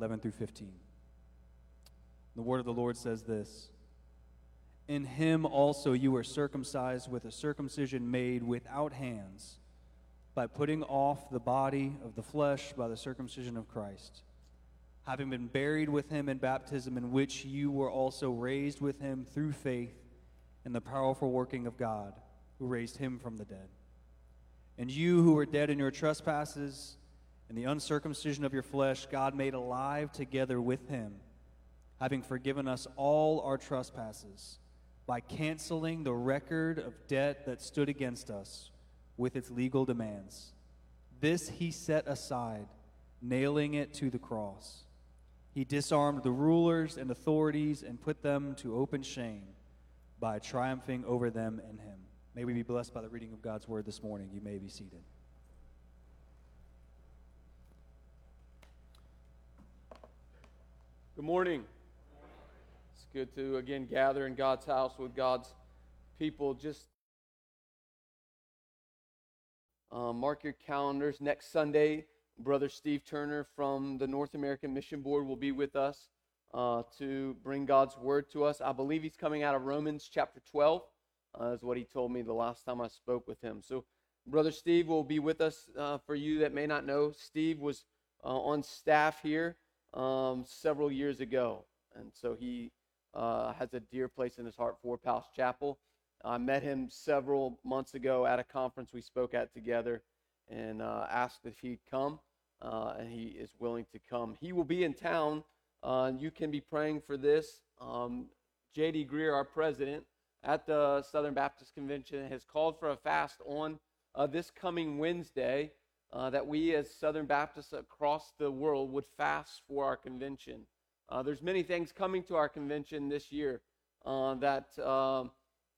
11 through 15. The word of the Lord says this In him also you were circumcised with a circumcision made without hands, by putting off the body of the flesh by the circumcision of Christ, having been buried with him in baptism, in which you were also raised with him through faith in the powerful working of God, who raised him from the dead. And you who were dead in your trespasses and the uncircumcision of your flesh, God made alive together with him having forgiven us all our trespasses by canceling the record of debt that stood against us with its legal demands. This he set aside, nailing it to the cross. He disarmed the rulers and authorities and put them to open shame by triumphing over them in him. May we be blessed by the reading of God's word this morning. You may be seated. Good morning It's good to again gather in God's house with God's people. Just uh, mark your calendars. Next Sunday, Brother Steve Turner from the North American Mission Board will be with us uh, to bring God's word to us. I believe he's coming out of Romans chapter 12, uh, is what he told me the last time I spoke with him. So, Brother Steve will be with us. Uh, for you that may not know, Steve was uh, on staff here um, several years ago. And so he uh, has a dear place in his heart for Palace Chapel. I met him several months ago at a conference we spoke at together and uh, asked if he'd come, uh, and he is willing to come. He will be in town. Uh, you can be praying for this. Um, J.D. Greear, our president at the Southern Baptist Convention, has called for a fast on uh, this coming Wednesday uh, that we as Southern Baptists across the world would fast for our convention. Uh, there's many things coming to our convention this year uh, that um,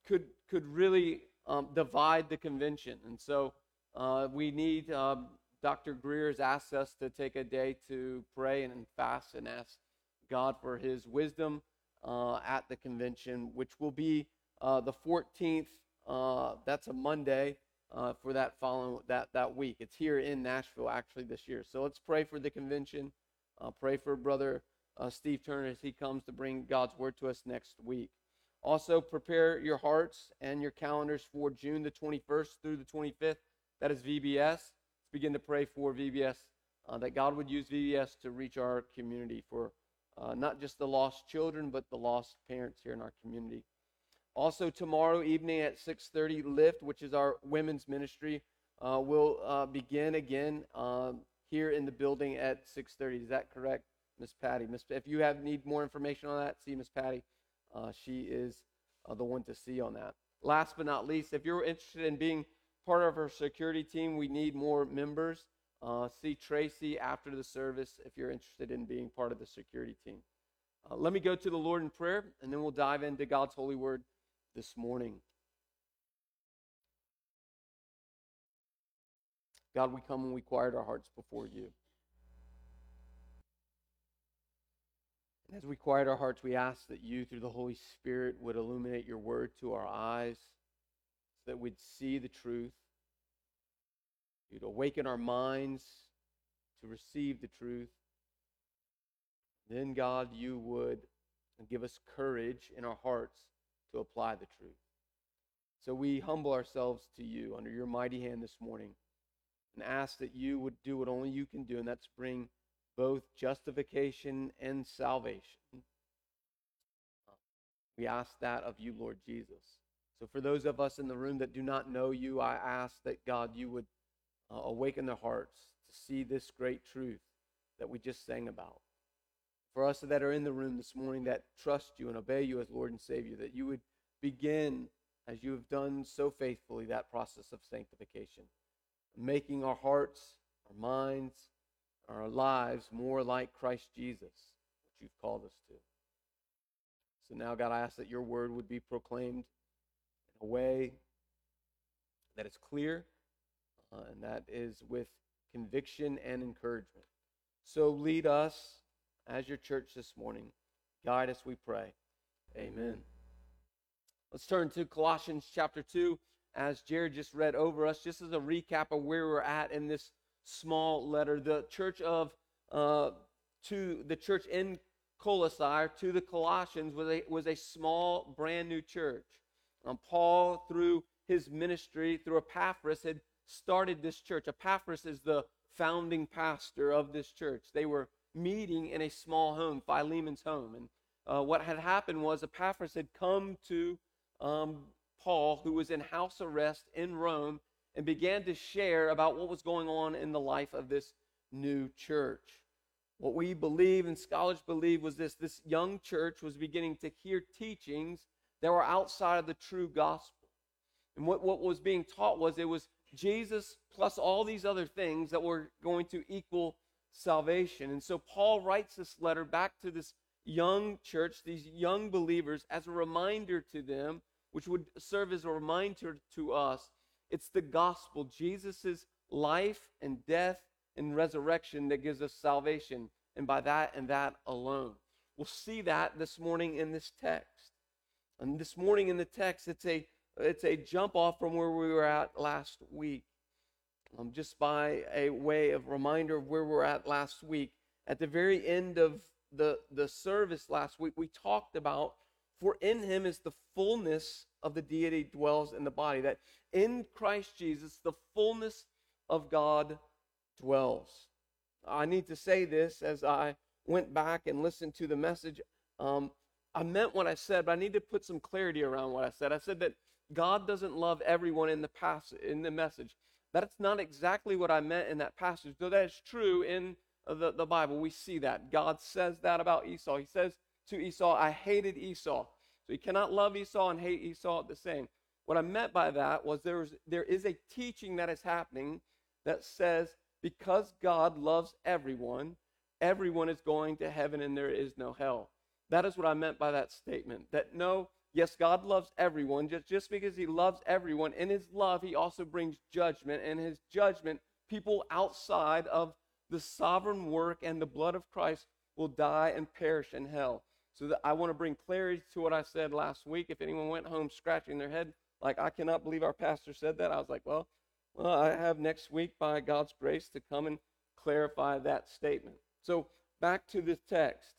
could could really um, divide the convention, and so uh, we need. Um, Dr. Greear has asked us to take a day to pray and fast and ask God for His wisdom uh, at the convention, which will be uh, the 14th. Uh, that's a Monday. For that following that that week, it's here in Nashville actually this year. So let's pray for the convention. pray for brother uh, Steve Turner as he comes to bring God's word to us next week. Also, prepare your hearts and your calendars for June the 21st through the 25th. That is VBS. Let's begin to pray for VBS, uh, that God would use VBS to reach our community for uh, not just the lost children, but the lost parents here in our community. Also, tomorrow evening at 6:30, Lift, which is our women's ministry, uh, will uh, begin again um, here in the building at 6:30. Is that correct? Miss Patty. Miss, if you have need more information on that, see Miss Patty. Uh, she is uh, the one to see on that. Last but not least, if you're interested in being part of our security team, we need more members. Uh, see Tracy after the service if you're interested in being part of the security team. Uh, let me go to the Lord in prayer, and then we'll dive into God's holy word this morning. God, we come and we quiet our hearts before you. And As we quiet our hearts, we ask that you, through the Holy Spirit, would illuminate your word to our eyes so that we'd see the truth. You'd awaken our minds to receive the truth. Then, God, you would give us courage in our hearts to apply the truth. So we humble ourselves to you under your mighty hand this morning and ask that you would do what only you can do, and that's bring both justification and salvation. We ask that of you, Lord Jesus. So, for those of us in the room that do not know you, I ask that God, you would uh, awaken their hearts to see this great truth that we just sang about. For us that are in the room this morning that trust you and obey you as Lord and Savior, that you would begin, as you have done so faithfully, that process of sanctification, making our hearts, our minds, our lives more like Christ Jesus, which you've called us to. So now, God, I ask that your word would be proclaimed in a way that is clear uh, and that is with conviction and encouragement. So lead us as your church this morning. Guide us, we pray. Amen. Let's turn to Colossians chapter 2, as Jared just read over us, just as a recap of where we're at in this small letter. The church of uh, to the church in Colossae, to the Colossians, was a, was a small, brand new church. Um, Paul, through his ministry, through Epaphras, had started this church. Epaphras is the founding pastor of this church. They were meeting in a small home, Philemon's home. And uh, what had happened was Epaphras had come to um, Paul, who was in house arrest in Rome, and began to share about what was going on in the life of this new church. What we believe and scholars believe was this this young church was beginning to hear teachings that were outside of the true gospel. And what, what was being taught was it was Jesus plus all these other things that were going to equal salvation. And so Paul writes this letter back to this young church, these young believers, as a reminder to them, which would serve as a reminder to us. It's the gospel, Jesus' life and death and resurrection that gives us salvation. And by that and that alone. We'll see that this morning in this text. And this morning in the text, it's a it's a jump off from where we were at last week. Um, just by a way of reminder of where we're at last week. At the very end of the, the service last week, we talked about, for in him is the fullness of the deity dwells in the body. That in Christ Jesus, the fullness of God dwells. I need to say this as I went back and listened to the message. Um, I meant what I said, but I need to put some clarity around what I said. I said that God doesn't love everyone in the passage, in the message. That's not exactly what I meant in that passage, though that is true in uh, the, the Bible. We see that. God says that about Esau. He says to Esau, I hated Esau. So you cannot love Esau and hate Esau at the same. What I meant by that was there, was, there is a teaching that is happening that says because God loves everyone, everyone is going to heaven and there is no hell. That is what I meant by that statement. That no, yes, God loves everyone. Just, just because He loves everyone, in His love, He also brings judgment. And His judgment, people outside of the sovereign work and the blood of Christ will die and perish in hell. So that I want to bring clarity to what I said last week. If anyone went home scratching their head, like, I cannot believe our pastor said that, I was like, well, well, I have next week, by God's grace, to come and clarify that statement. So, back to the text.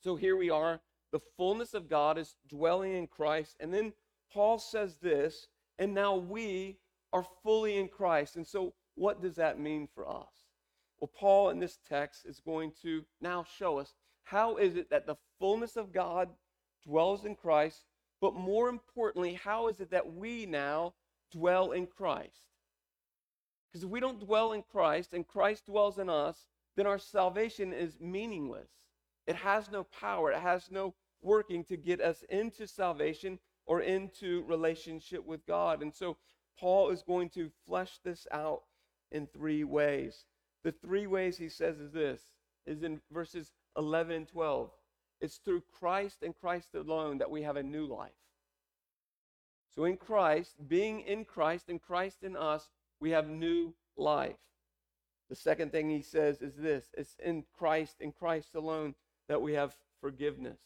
So here we are. The fullness of God is dwelling in Christ. And then Paul says this, and now we are fully in Christ. And so, what does that mean for us? Well, Paul in this text is going to now show us how is it that the fullness of God dwells in Christ, but more importantly, how is it that we now dwell in Christ? Because if we don't dwell in Christ and Christ dwells in us, then our salvation is meaningless. It has no power, it has no working to get us into salvation or into relationship with God. And so Paul is going to flesh this out in three ways. The three ways he says is this is in verses 11 and 12. It's through Christ and Christ alone that we have a new life. So in Christ, being in Christ and Christ in us, we have new life. The second thing he says is this it's in Christ, and Christ alone, that we have forgiveness.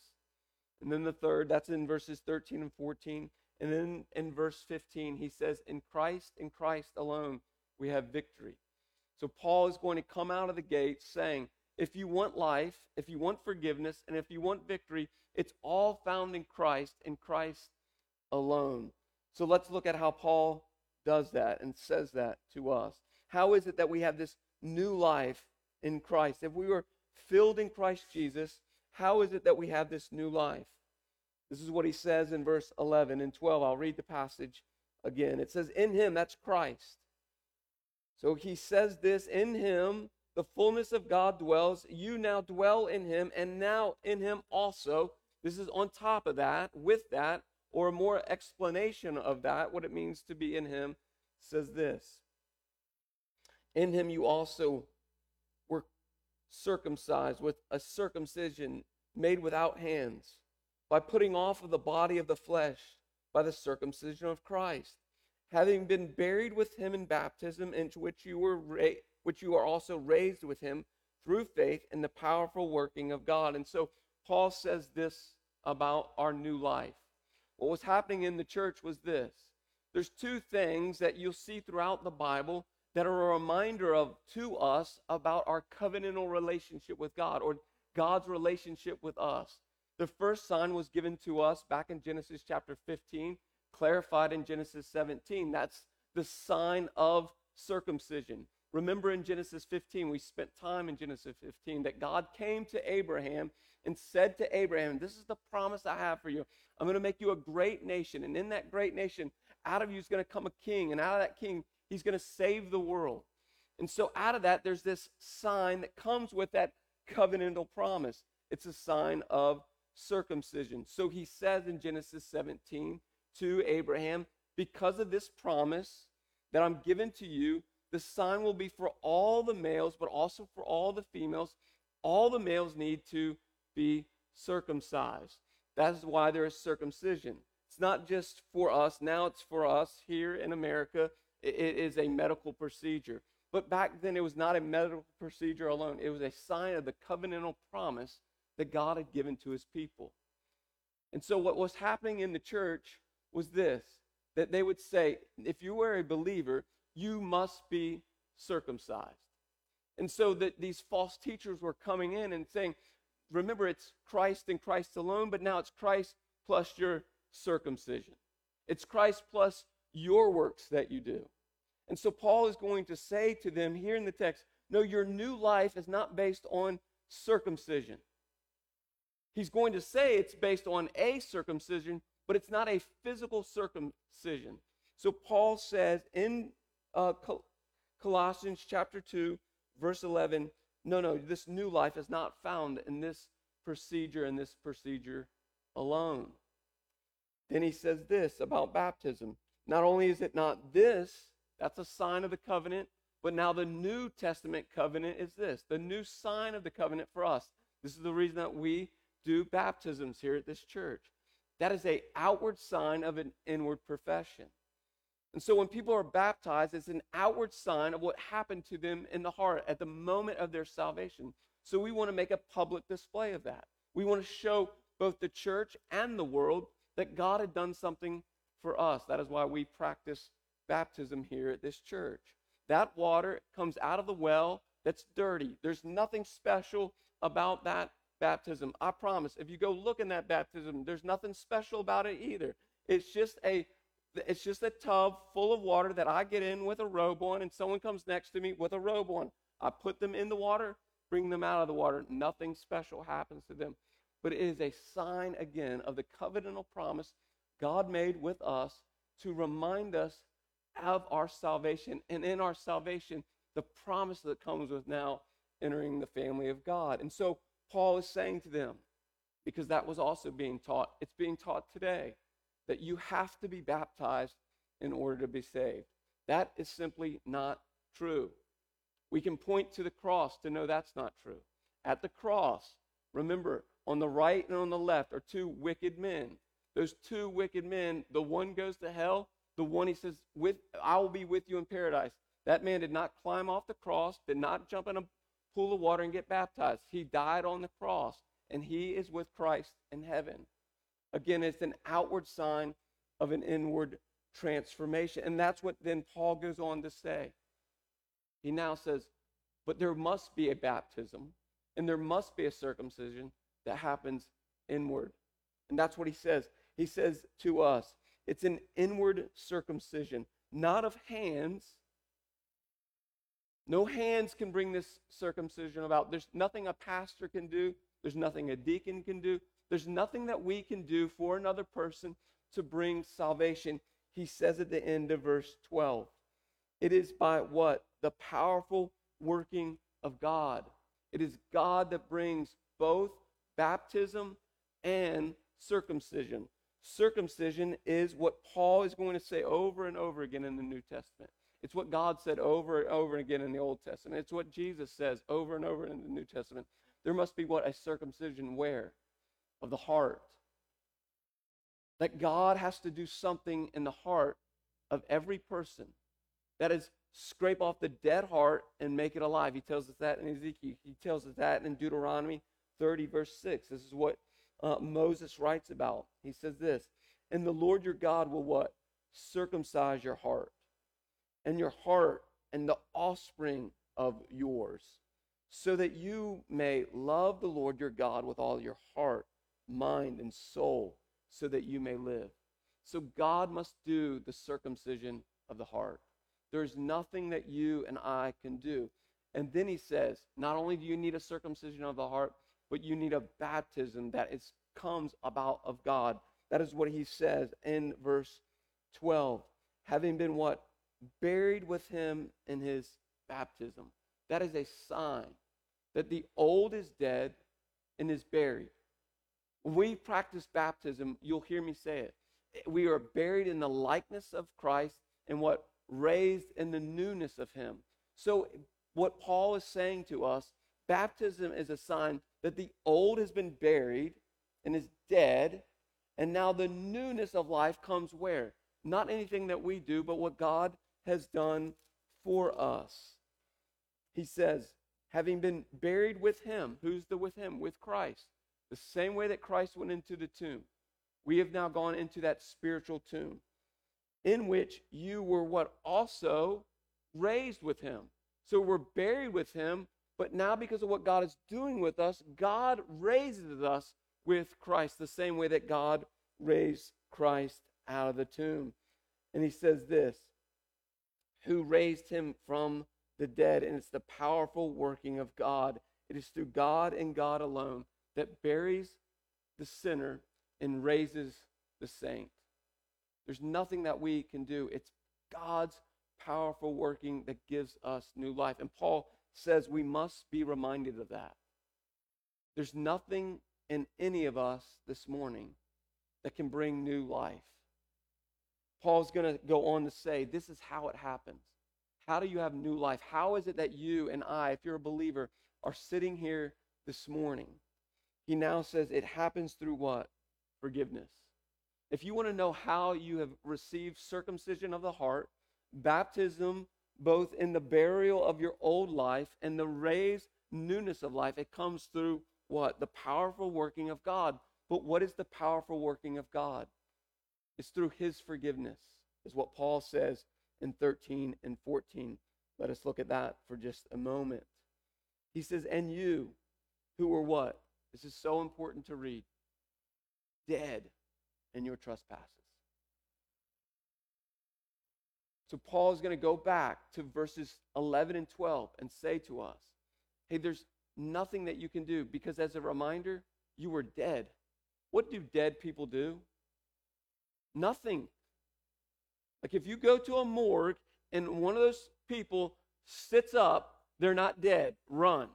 And then the third, that's in verses 13 and 14. And then in verse 15, he says, In Christ, in Christ alone, we have victory. So Paul is going to come out of the gate saying, if you want life, if you want forgiveness, and if you want victory, it's all found in Christ, in Christ alone. So let's look at how Paul does that and says that to us. How is it that we have this new life in Christ? If we were filled in Christ Jesus, how is it that we have this new life? This is what he says in verse 11 and 12. I'll read the passage again. It says, In him, that's Christ. So he says this in him, the fullness of God dwells. You now dwell in him, and now in him also. This is on top of that, with that, or more explanation of that, what it means to be in him, says this In him you also circumcised with a circumcision made without hands, by putting off of the body of the flesh by the circumcision of Christ, having been buried with him in baptism, into which you were ra- which you are also raised with him through faith in the powerful working of God. And so Paul says this about our new life. What was happening in the church was this there's two things that you'll see throughout the Bible that are a reminder of to us about our covenantal relationship with God or God's relationship with us. The first sign was given to us back in Genesis chapter 15, clarified in Genesis 17. That's the sign of circumcision. Remember in Genesis 15, we spent time in Genesis 15 that God came to Abraham and said to Abraham, This is the promise I have for you. I'm going to make you a great nation. And in that great nation, out of you is going to come a king. And out of that king, he's going to save the world. And so out of that, there's this sign that comes with that covenantal promise. It's a sign of circumcision. So he says in Genesis 17 to Abraham, Because of this promise that I'm given to you, the sign will be for all the males, but also for all the females. All the males need to be circumcised. That is why there is circumcision. It's not just for us, now it's for us here in America. It is a medical procedure. But back then, it was not a medical procedure alone, it was a sign of the covenantal promise that God had given to his people. And so, what was happening in the church was this that they would say, if you were a believer, you must be circumcised. And so that these false teachers were coming in and saying, remember, it's Christ and Christ alone, but now it's Christ plus your circumcision. It's Christ plus your works that you do. And so Paul is going to say to them here in the text, no, your new life is not based on circumcision. He's going to say it's based on a circumcision, but it's not a physical circumcision. So Paul says in uh, Col- Colossians chapter 2, verse 11, no, no, this new life is not found in this procedure and this procedure alone. Then he says this about baptism. Not only is it not this, that's a sign of the covenant, but now the New Testament covenant is this the new sign of the covenant for us. This is the reason that we do baptisms here at this church. That is a outward sign of an inward profession. And so when people are baptized, it's an outward sign of what happened to them in the heart at the moment of their salvation. So we want to make a public display of that. We want to show both the church and the world that God had done something for us. That is why we practice baptism here at this church. That water comes out of the well that's dirty. There's nothing special about that baptism. I promise. If you go look in that baptism, there's nothing special about it either. It's just a it's just a tub full of water that I get in with a robe on, and someone comes next to me with a robe on. I put them in the water, bring them out of the water. Nothing special happens to them. But it is a sign, again, of the covenantal promise God made with us to remind us of our salvation. And in our salvation, the promise that comes with now entering the family of God. And so Paul is saying to them, because that was also being taught, it's being taught today that you have to be baptized in order to be saved. That is simply not true. We can point to the cross to know that's not true. At the cross, remember, on the right and on the left are two wicked men. Those two wicked men, the one goes to hell, the one he says, with, I will be with you in paradise. That man did not climb off the cross, did not jump in a pool of water and get baptized. He died on the cross, and he is with Christ in heaven. Again, it's an outward sign of an inward transformation. And that's what then Paul goes on to say. He now says, but there must be a baptism and there must be a circumcision that happens inward. And that's what he says. He says to us, it's an inward circumcision, not of hands. No hands can bring this circumcision about. There's nothing a pastor can do, there's nothing a deacon can do, there's nothing that we can do for another person to bring salvation. He says at the end of verse 12, it is by what? The powerful working of God. It is God that brings both baptism and circumcision. Circumcision is what Paul is going to say over and over again in the New Testament. It's what God said over and over again in the Old Testament. It's what Jesus says over and over in the New Testament. There must be what? A circumcision where? of the heart. That God has to do something in the heart of every person. That is, scrape off the dead heart and make it alive. He tells us that in Ezekiel. He tells us that in Deuteronomy 30, verse 6. This is what uh, Moses writes about. He says this And the Lord your God will what? Circumcise your heart. And your heart and the offspring of yours, so that you may love the Lord your God with all your heart, mind, and soul, so that you may live. So God must do the circumcision of the heart. There's nothing that you and I can do. And then he says, not only do you need a circumcision of the heart, but you need a baptism that is, comes about of God. That is what he says in verse 12. Having been what? Buried with him in his baptism. That is a sign that the old is dead and is buried. When we practice baptism, you'll hear me say it. We are buried in the likeness of Christ and what raised in the newness of him. So, what Paul is saying to us, baptism is a sign that the old has been buried and is dead, and now the newness of life comes where? Not anything that we do, but what God has done for us. He says, having been buried with him, who's the with him? With Christ. The same way that Christ went into the tomb, we have now gone into that spiritual tomb in which you were what also raised with him. So we're buried with him, but now because of what God is doing with us, God raises us with Christ the same way that God raised Christ out of the tomb. And he says this who raised him from the dead, and it's the powerful working of God. It is through God and God alone that buries the sinner and raises the saint. There's nothing that we can do. It's God's powerful working that gives us new life. And Paul says we must be reminded of that. There's nothing in any of us this morning that can bring new life. Paul's going to go on to say this is how it happens. How do you have new life? How is it that you and I, if you're a believer, are sitting here this morning? He now says it happens through what? Forgiveness. If you want to know how you have received circumcision of the heart, baptism, both in the burial of your old life and the raised newness of life, it comes through what? The powerful working of God. But what is the powerful working of God? It's through his forgiveness, is what Paul says in 13 and 14. Let us look at that for just a moment. He says, And you who were what? This is so important to read. Dead in your trespasses. So Paul is going to go back to verses 11 and 12 and say to us, hey, there's nothing that you can do because as a reminder, you were dead. What do dead people do? Nothing. Like if you go to a morgue and one of those people sits up, they're not dead. Run.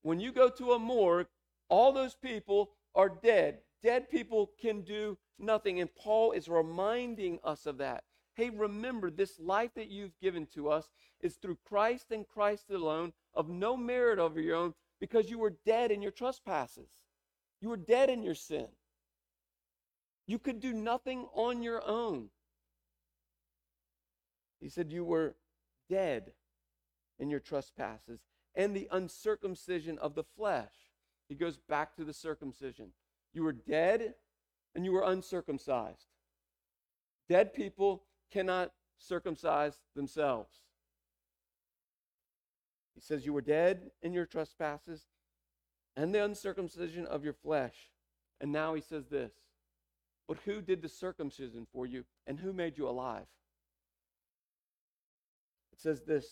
When you go to a morgue, all those people are dead. Dead people can do nothing. And Paul is reminding us of that. Hey, remember, this life that you've given to us is through Christ and Christ alone, of no merit over your own, because you were dead in your trespasses. You were dead in your sin. You could do nothing on your own. He said, You were dead in your trespasses and the uncircumcision of the flesh. He goes back to the circumcision. You were dead and you were uncircumcised. Dead people cannot circumcise themselves. He says, You were dead in your trespasses and the uncircumcision of your flesh. And now he says this But who did the circumcision for you and who made you alive? It says this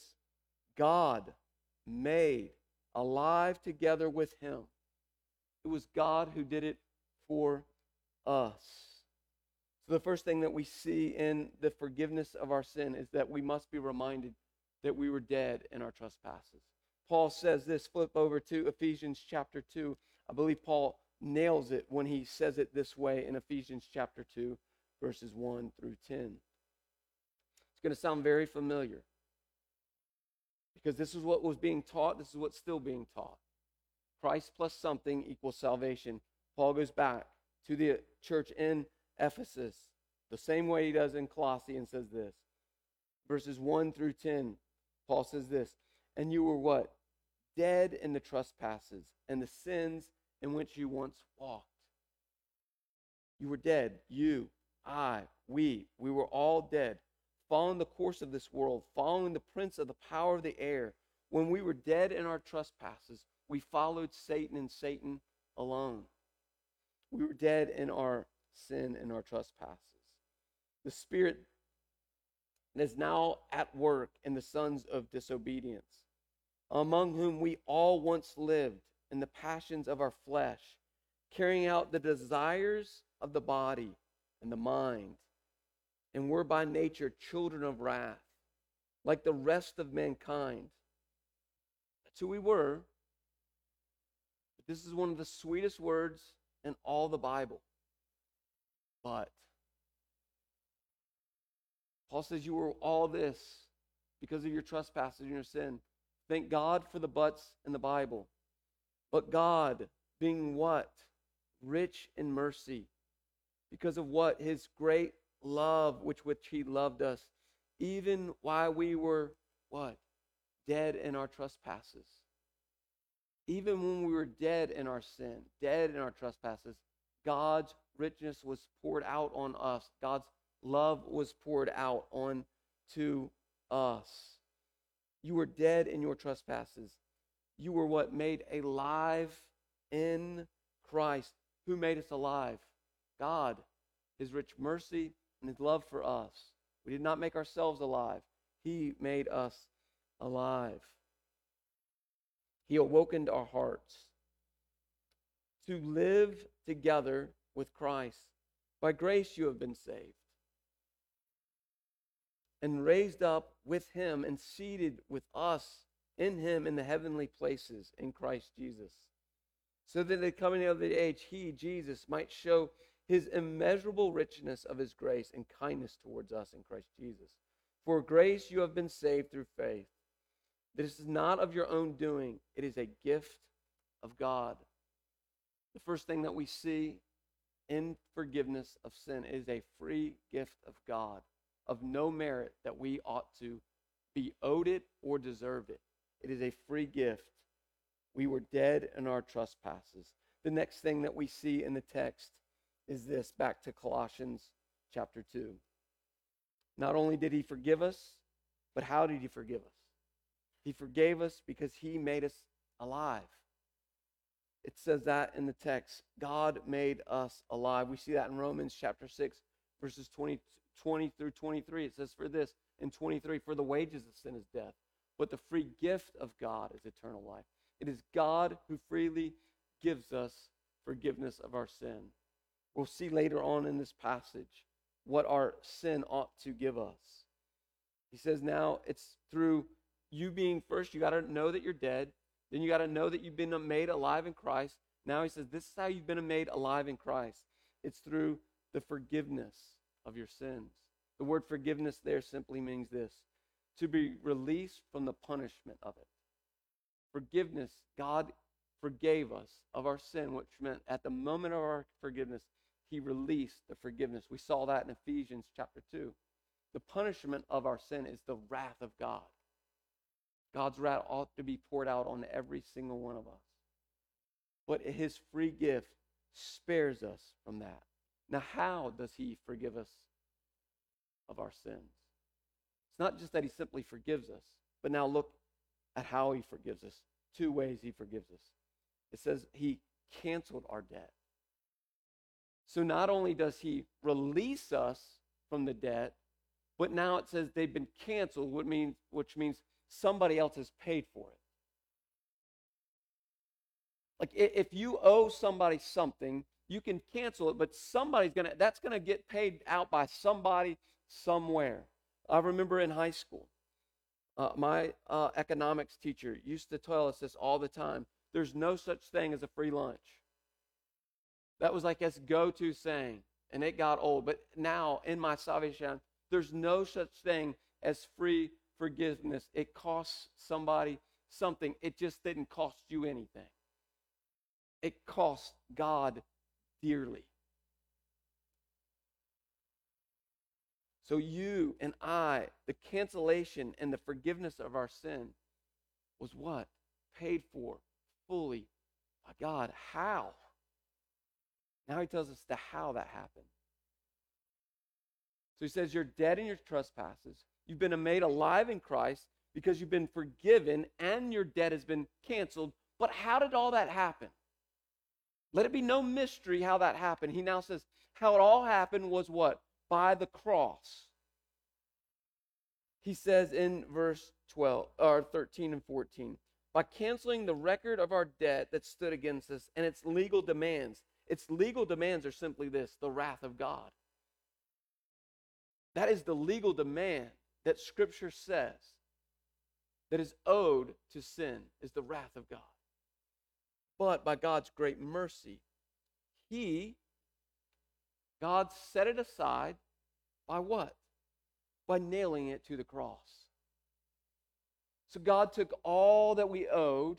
God made alive together with him. It was God who did it for us. So, the first thing that we see in the forgiveness of our sin is that we must be reminded that we were dead in our trespasses. Paul says this, flip over to Ephesians chapter 2. I believe Paul nails it when he says it this way in Ephesians chapter 2, verses 1 through 10. It's going to sound very familiar because this is what was being taught, this is what's still being taught. Christ plus something equals salvation. Paul goes back to the church in Ephesus the same way he does in Colossae and says this. Verses 1 through 10, Paul says this, and you were what? Dead in the trespasses and the sins in which you once walked. You were dead. You, I, we, we were all dead, following the course of this world, following the prince of the power of the air. When we were dead in our trespasses, we followed Satan and Satan alone. We were dead in our sin and our trespasses. The Spirit is now at work in the sons of disobedience, among whom we all once lived in the passions of our flesh, carrying out the desires of the body and the mind and were by nature children of wrath, like the rest of mankind. That's who we were. But this is one of the sweetest words in all the Bible. But Paul says you were all this because of your trespasses and your sin. Thank God for the buts in the Bible. But God, being what? Rich in mercy, because of what? His great love which which he loved us, even while we were what? Dead in our trespasses. Even when we were dead in our sin, dead in our trespasses, God's richness was poured out on us. God's love was poured out on to us. You were dead in your trespasses. You were what? Made alive in Christ. Who made us alive? God. His rich mercy and his love for us. We did not make ourselves alive, he made us alive. He awakened our hearts to live together with Christ. By grace you have been saved. And raised up with him and seated with us in him in the heavenly places in Christ Jesus. So that at the coming of the age, he, Jesus, might show his immeasurable richness of his grace and kindness towards us in Christ Jesus. For grace you have been saved through faith. This is not of your own doing, it is a gift of God. The first thing that we see in forgiveness of sin is a free gift of God, of no merit that we ought to be owed it or deserve it. It is a free gift. We were dead in our trespasses. The next thing that we see in the text is this back to Colossians chapter 2. Not only did he forgive us, but how did he forgive us? He forgave us because he made us alive. It says that in the text. God made us alive. We see that in Romans chapter 6, verses 20, 20 through 23. It says, For this, in 23, for the wages of sin is death, but the free gift of God is eternal life. It is God who freely gives us forgiveness of our sin. We'll see later on in this passage what our sin ought to give us. He says, now it's through you being first, you got to know that you're dead. Then you got to know that you've been made alive in Christ. Now he says, this is how you've been made alive in Christ. It's through the forgiveness of your sins. The word forgiveness there simply means this to be released from the punishment of it. Forgiveness, God forgave us of our sin, which meant at the moment of our forgiveness, he released the forgiveness. We saw that in Ephesians chapter 2. The punishment of our sin is the wrath of God. God's wrath ought to be poured out on every single one of us. But his free gift spares us from that. Now, how does he forgive us of our sins? It's not just that he simply forgives us, but now look at how he forgives us. Two ways he forgives us. It says he canceled our debt. So not only does he release us from the debt, but now it says they've been canceled, which means, which means somebody else has paid for it. Like if you owe somebody something, you can cancel it, but somebody's gonna that's gonna get paid out by somebody somewhere. I remember in high school, uh, my uh, economics teacher used to tell us this all the time. There's no such thing as a free lunch. That was like his go to saying, and it got old. But now in my salvation, there's no such thing as free forgiveness. It costs somebody something, it just didn't cost you anything. It cost God dearly. So, you and I, the cancellation and the forgiveness of our sin was what? Paid for fully by God. How? Now he tells us the how that happened. So he says, You're dead in your trespasses. You've been made alive in Christ because you've been forgiven and your debt has been canceled. But how did all that happen? Let it be no mystery how that happened. He now says, How it all happened was what? By the cross. He says in verse 12 or 13 and 14, by canceling the record of our debt that stood against us and its legal demands. Its legal demands are simply this the wrath of God. That is the legal demand that Scripture says that is owed to sin, is the wrath of God. But by God's great mercy, He, God set it aside by what? By nailing it to the cross. So God took all that we owed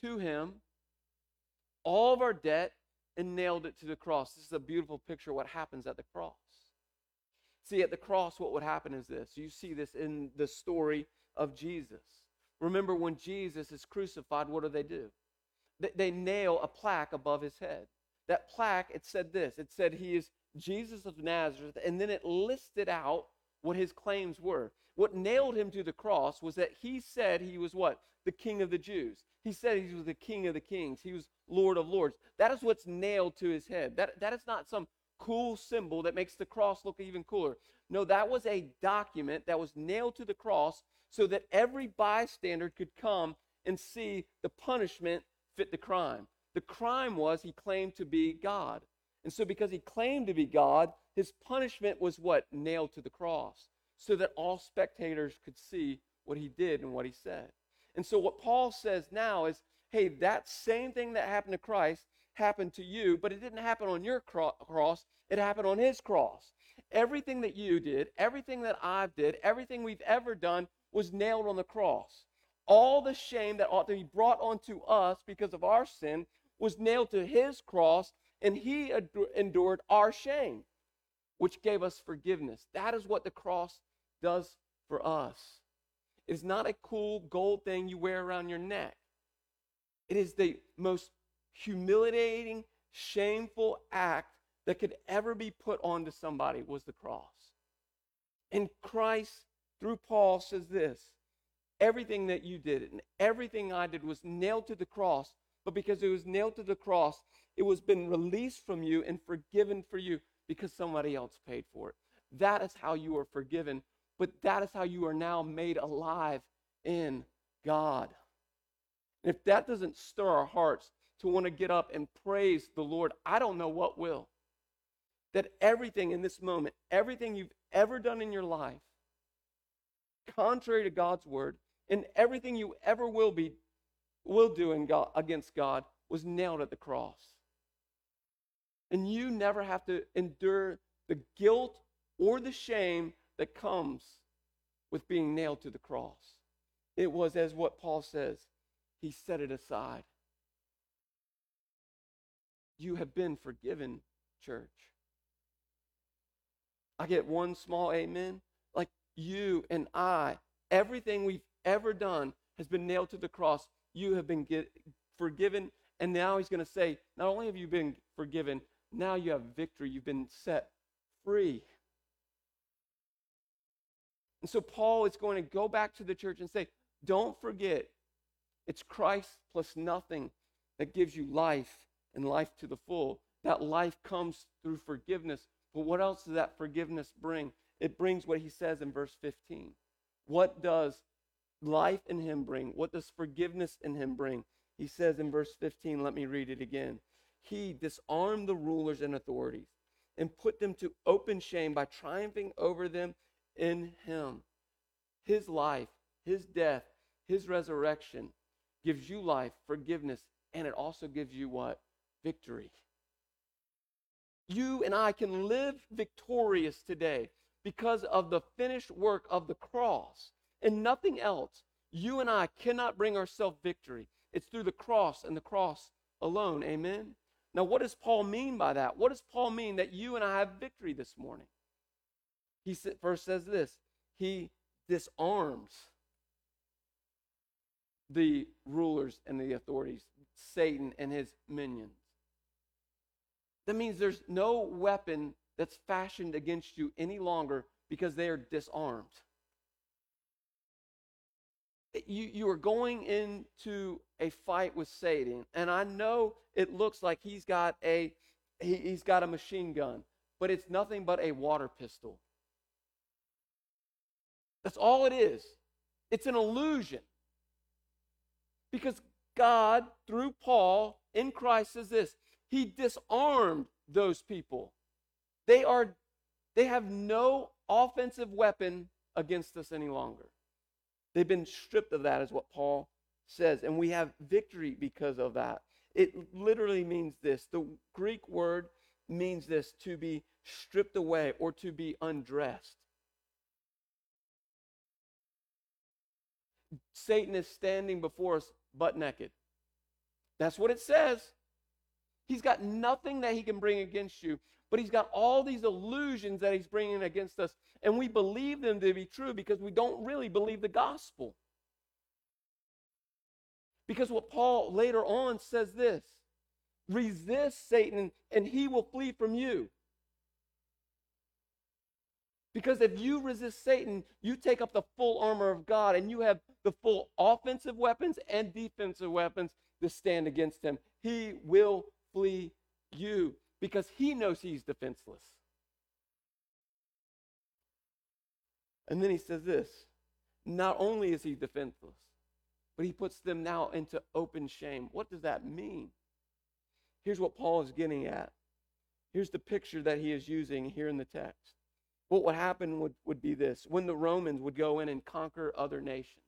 to Him, all of our debt, and nailed it to the cross. This is a beautiful picture of what happens at the cross. See, at the cross, what would happen is this. You see this in the story of Jesus. Remember, when Jesus is crucified, what do they do? They, nail a plaque above his head. That plaque, it said this it said, He is Jesus of Nazareth, and then it listed out what his claims were. What nailed him to the cross was that he said he was what? The king of the Jews. He said he was the king of the kings. He was Lord of lords. That is what's nailed to his head. That, that is not some cool symbol that makes the cross look even cooler. No, that was a document that was nailed to the cross so that every bystander could come and see the punishment fit the crime. The crime was he claimed to be God. And so, because he claimed to be God, his punishment was what? Nailed to the cross, so that all spectators could see what he did and what he said. And so, what Paul says now is hey, that same thing that happened to Christ happened to you, but it didn't happen on your cross, it happened on his cross. Everything that you did, everything that I've did, everything we've ever done was nailed on the cross. All the shame that ought to be brought onto us because of our sin was nailed to his cross, and he endured our shame, which gave us forgiveness. That is what the cross does for us. It is not a cool gold thing you wear around your neck. It is the most humiliating, shameful act that could ever be put onto somebody was the cross. And Christ, through Paul, says this everything that you did and everything I did was nailed to the cross, but because it was nailed to the cross, it was been released from you and forgiven for you because somebody else paid for it. That is how you are forgiven, but that is how you are now made alive in God. And if that doesn't stir our hearts to want to get up and praise the Lord, I don't know what will that everything in this moment, everything you've ever done in your life, contrary to God's word, and everything you ever will be will do in God, against God was nailed at the cross. And you never have to endure the guilt or the shame that comes with being nailed to the cross. It was as what Paul says, he set it aside. You have been forgiven, church. I get one small amen. Like you and I, everything we've ever done has been nailed to the cross. You have been get, forgiven. And now he's going to say, not only have you been forgiven, now you have victory. You've been set free. And so Paul is going to go back to the church and say, don't forget, it's Christ plus nothing that gives you life and life to the full. That life comes through forgiveness but what else does that forgiveness bring? It brings what he says in verse 15. What does life in him bring? What does forgiveness in him bring? He says in verse 15, let me read it again. He disarmed the rulers and authorities and put them to open shame by triumphing over them in him. His life, his death, his resurrection gives you life, forgiveness, and it also gives you what? Victory you and I can live victorious today because of the finished work of the cross and nothing else. You and I cannot bring ourselves victory. It's through the cross and the cross alone. Amen. Now, what does Paul mean by that? What does Paul mean that you and I have victory this morning? He first says this He disarms the rulers and the authorities, Satan and his minions. That means there's no weapon that's fashioned against you any longer because they are disarmed. You, you are going into a fight with Satan, and I know it looks like he's got a he, he's got a machine gun, but it's nothing but a water pistol. That's all it is. It's an illusion. Because God, through Paul in Christ, says this He disarmed those people. They are they have no offensive weapon against us any longer. They've been stripped of that, is what Paul says. And we have victory because of that. It literally means this. The Greek word means this to be stripped away or to be undressed. Satan is standing before us butt naked. That's what it says. He's got nothing that he can bring against you, but he's got all these illusions that he's bringing against us. And we believe them to be true because we don't really believe the gospel. Because what Paul later on says this resist Satan and he will flee from you. Because if you resist Satan, you take up the full armor of God and you have the full offensive weapons and defensive weapons to stand against him. He will flee you because he knows he's defenseless. And then he says this not only is he defenseless, but he puts them now into open shame. What does that mean? Here's what Paul is getting at. Here's the picture that he is using here in the text. What would happen would, would be this when the Romans would go in and conquer other nations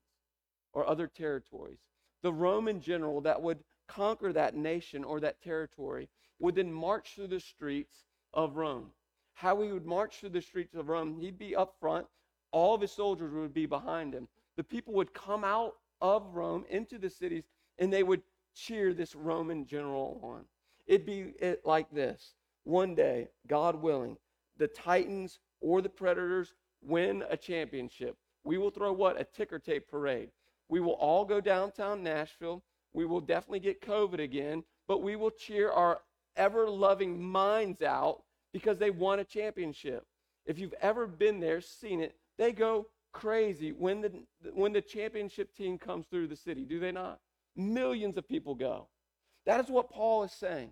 or other territories, the Roman general that would conquer that nation or that territory would then march through the streets of Rome. How he would march through the streets of Rome, he'd be up front, all of his soldiers would be behind him. The people would come out of Rome into the cities and they would cheer this Roman general on. It'd be it like this one day, God willing, the Titans or the Predators win a championship. We will throw what? A ticker tape parade. We will all go downtown Nashville. We will definitely get COVID again, but we will cheer our ever loving minds out because they won a championship. If you've ever been there, seen it, they go crazy when the, when the championship team comes through the city, do they not? Millions of people go. That is what Paul is saying.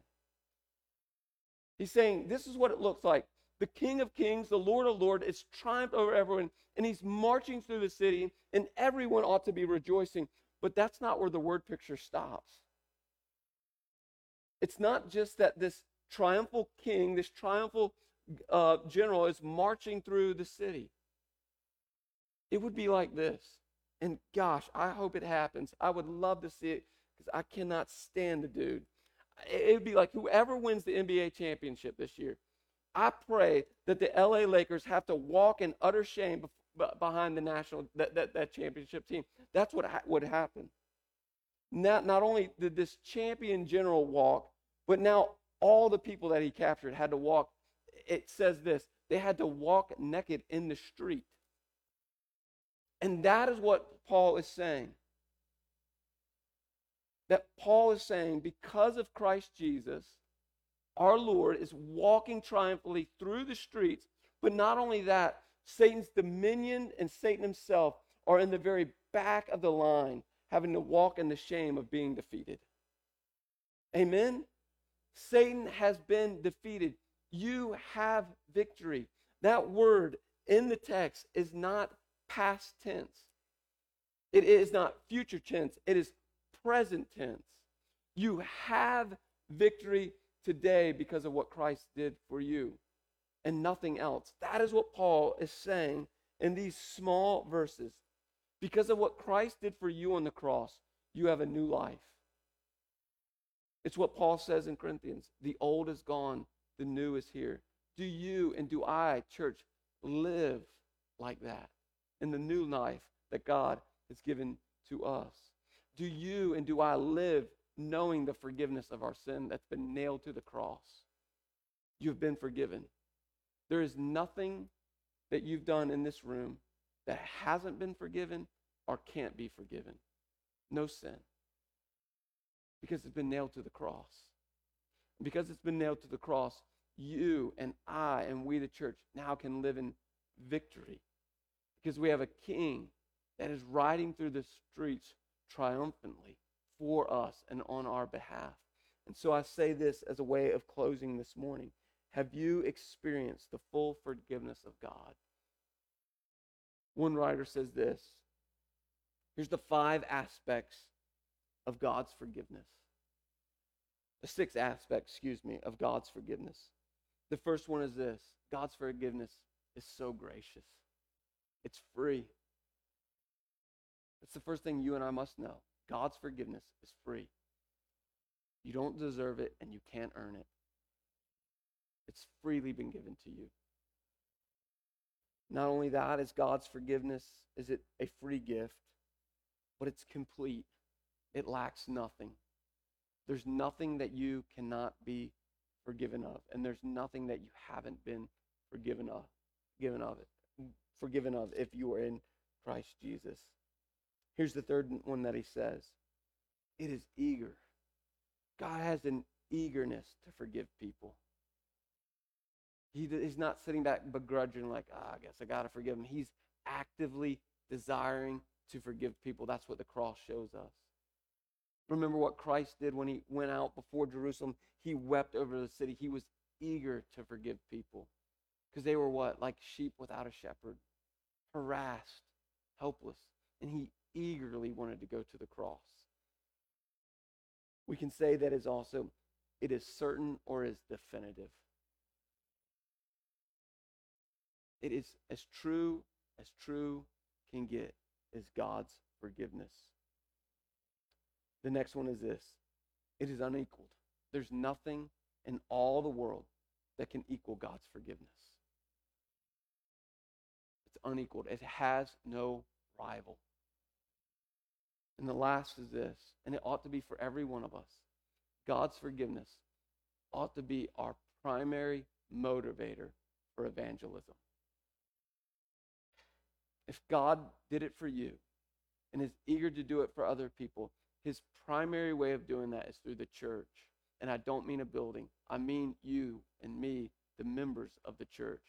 He's saying this is what it looks like. The King of Kings, the Lord of Lords, is triumphed over everyone, and he's marching through the city, and everyone ought to be rejoicing. But that's not where the word picture stops. It's not just that this triumphal king, this triumphal uh, general is marching through the city. It would be like this. And gosh, I hope it happens. I would love to see it because I cannot stand the dude. It would be like whoever wins the NBA championship this year. I pray that the LA Lakers have to walk in utter shame behind the national that, that, that championship team. That's what ha- would happen. Not, not only did this champion general walk, but now all the people that he captured had to walk. It says this they had to walk naked in the street. And that is what Paul is saying. That Paul is saying, because of Christ Jesus, our Lord is walking triumphantly through the streets. But not only that, Satan's dominion and Satan himself are in the very back of the line, having to walk in the shame of being defeated. Amen? Satan has been defeated. You have victory. That word in the text is not past tense. It is not future tense. It is present tense. You have victory today because of what Christ did for you and nothing else. That is what Paul is saying in these small verses. Because of what Christ did for you on the cross, you have a new life. It's what Paul says in Corinthians the old is gone, the new is here. Do you and do I, church, live like that? in the new life that God has given to us? Do you and do I live knowing the forgiveness of our sin that's been nailed to the cross? You've been forgiven. There is nothing that you've done in this room that hasn't been forgiven or can't be forgiven. No sin. Because it's been nailed to the cross. Because it's been nailed to the cross, you and I and we, the church, now can live in victory because we have a king that is riding through the streets triumphantly for us and on our behalf. And so I say this as a way of closing this morning. Have you experienced the full forgiveness of God? One writer says this Here's the five aspects of God's forgiveness. The six aspects, excuse me, of God's forgiveness. The first one is this God's forgiveness is so gracious, it's free. That's the first thing you and I must know. God's forgiveness is free. You don't deserve it and you can't earn it. It's freely been given to you. Not only that is God's forgiveness is it a free gift, but it's complete. It lacks nothing. There's nothing that you cannot be forgiven of, and there's nothing that you haven't been forgiven of, given of it, forgiven of if you are in Christ Jesus. Here's the third one that he says. It is eager. God has an eagerness to forgive people. He, he's not sitting back begrudging, like, oh, I guess I got to forgive him. He's actively desiring to forgive people. That's what the cross shows us. Remember what Christ did when he went out before Jerusalem? He wept over the city. He was eager to forgive people because they were what? Like sheep without a shepherd, harassed, helpless. And he eagerly wanted to go to the cross. We can say that is also, it is certain or is definitive. It is as true as true can get is God's forgiveness. The next one is this it is unequaled. There's nothing in all the world that can equal God's forgiveness. It's unequaled, it has no rival. And the last is this, and it ought to be for every one of us God's forgiveness ought to be our primary motivator for evangelism. If God did it for you and is eager to do it for other people, his primary way of doing that is through the church. And I don't mean a building, I mean you and me, the members of the church.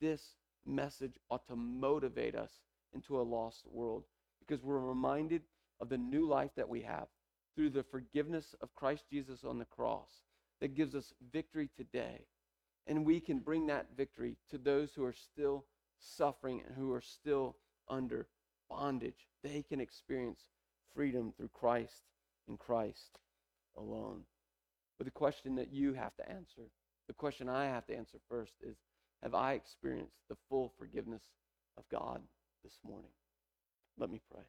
This message ought to motivate us into a lost world because we're reminded of the new life that we have through the forgiveness of Christ Jesus on the cross that gives us victory today. And we can bring that victory to those who are still suffering and who are still under bondage. They can experience freedom through Christ and Christ alone. But the question that you have to answer, the question I have to answer first is Have I experienced the full forgiveness of God this morning? Let me pray.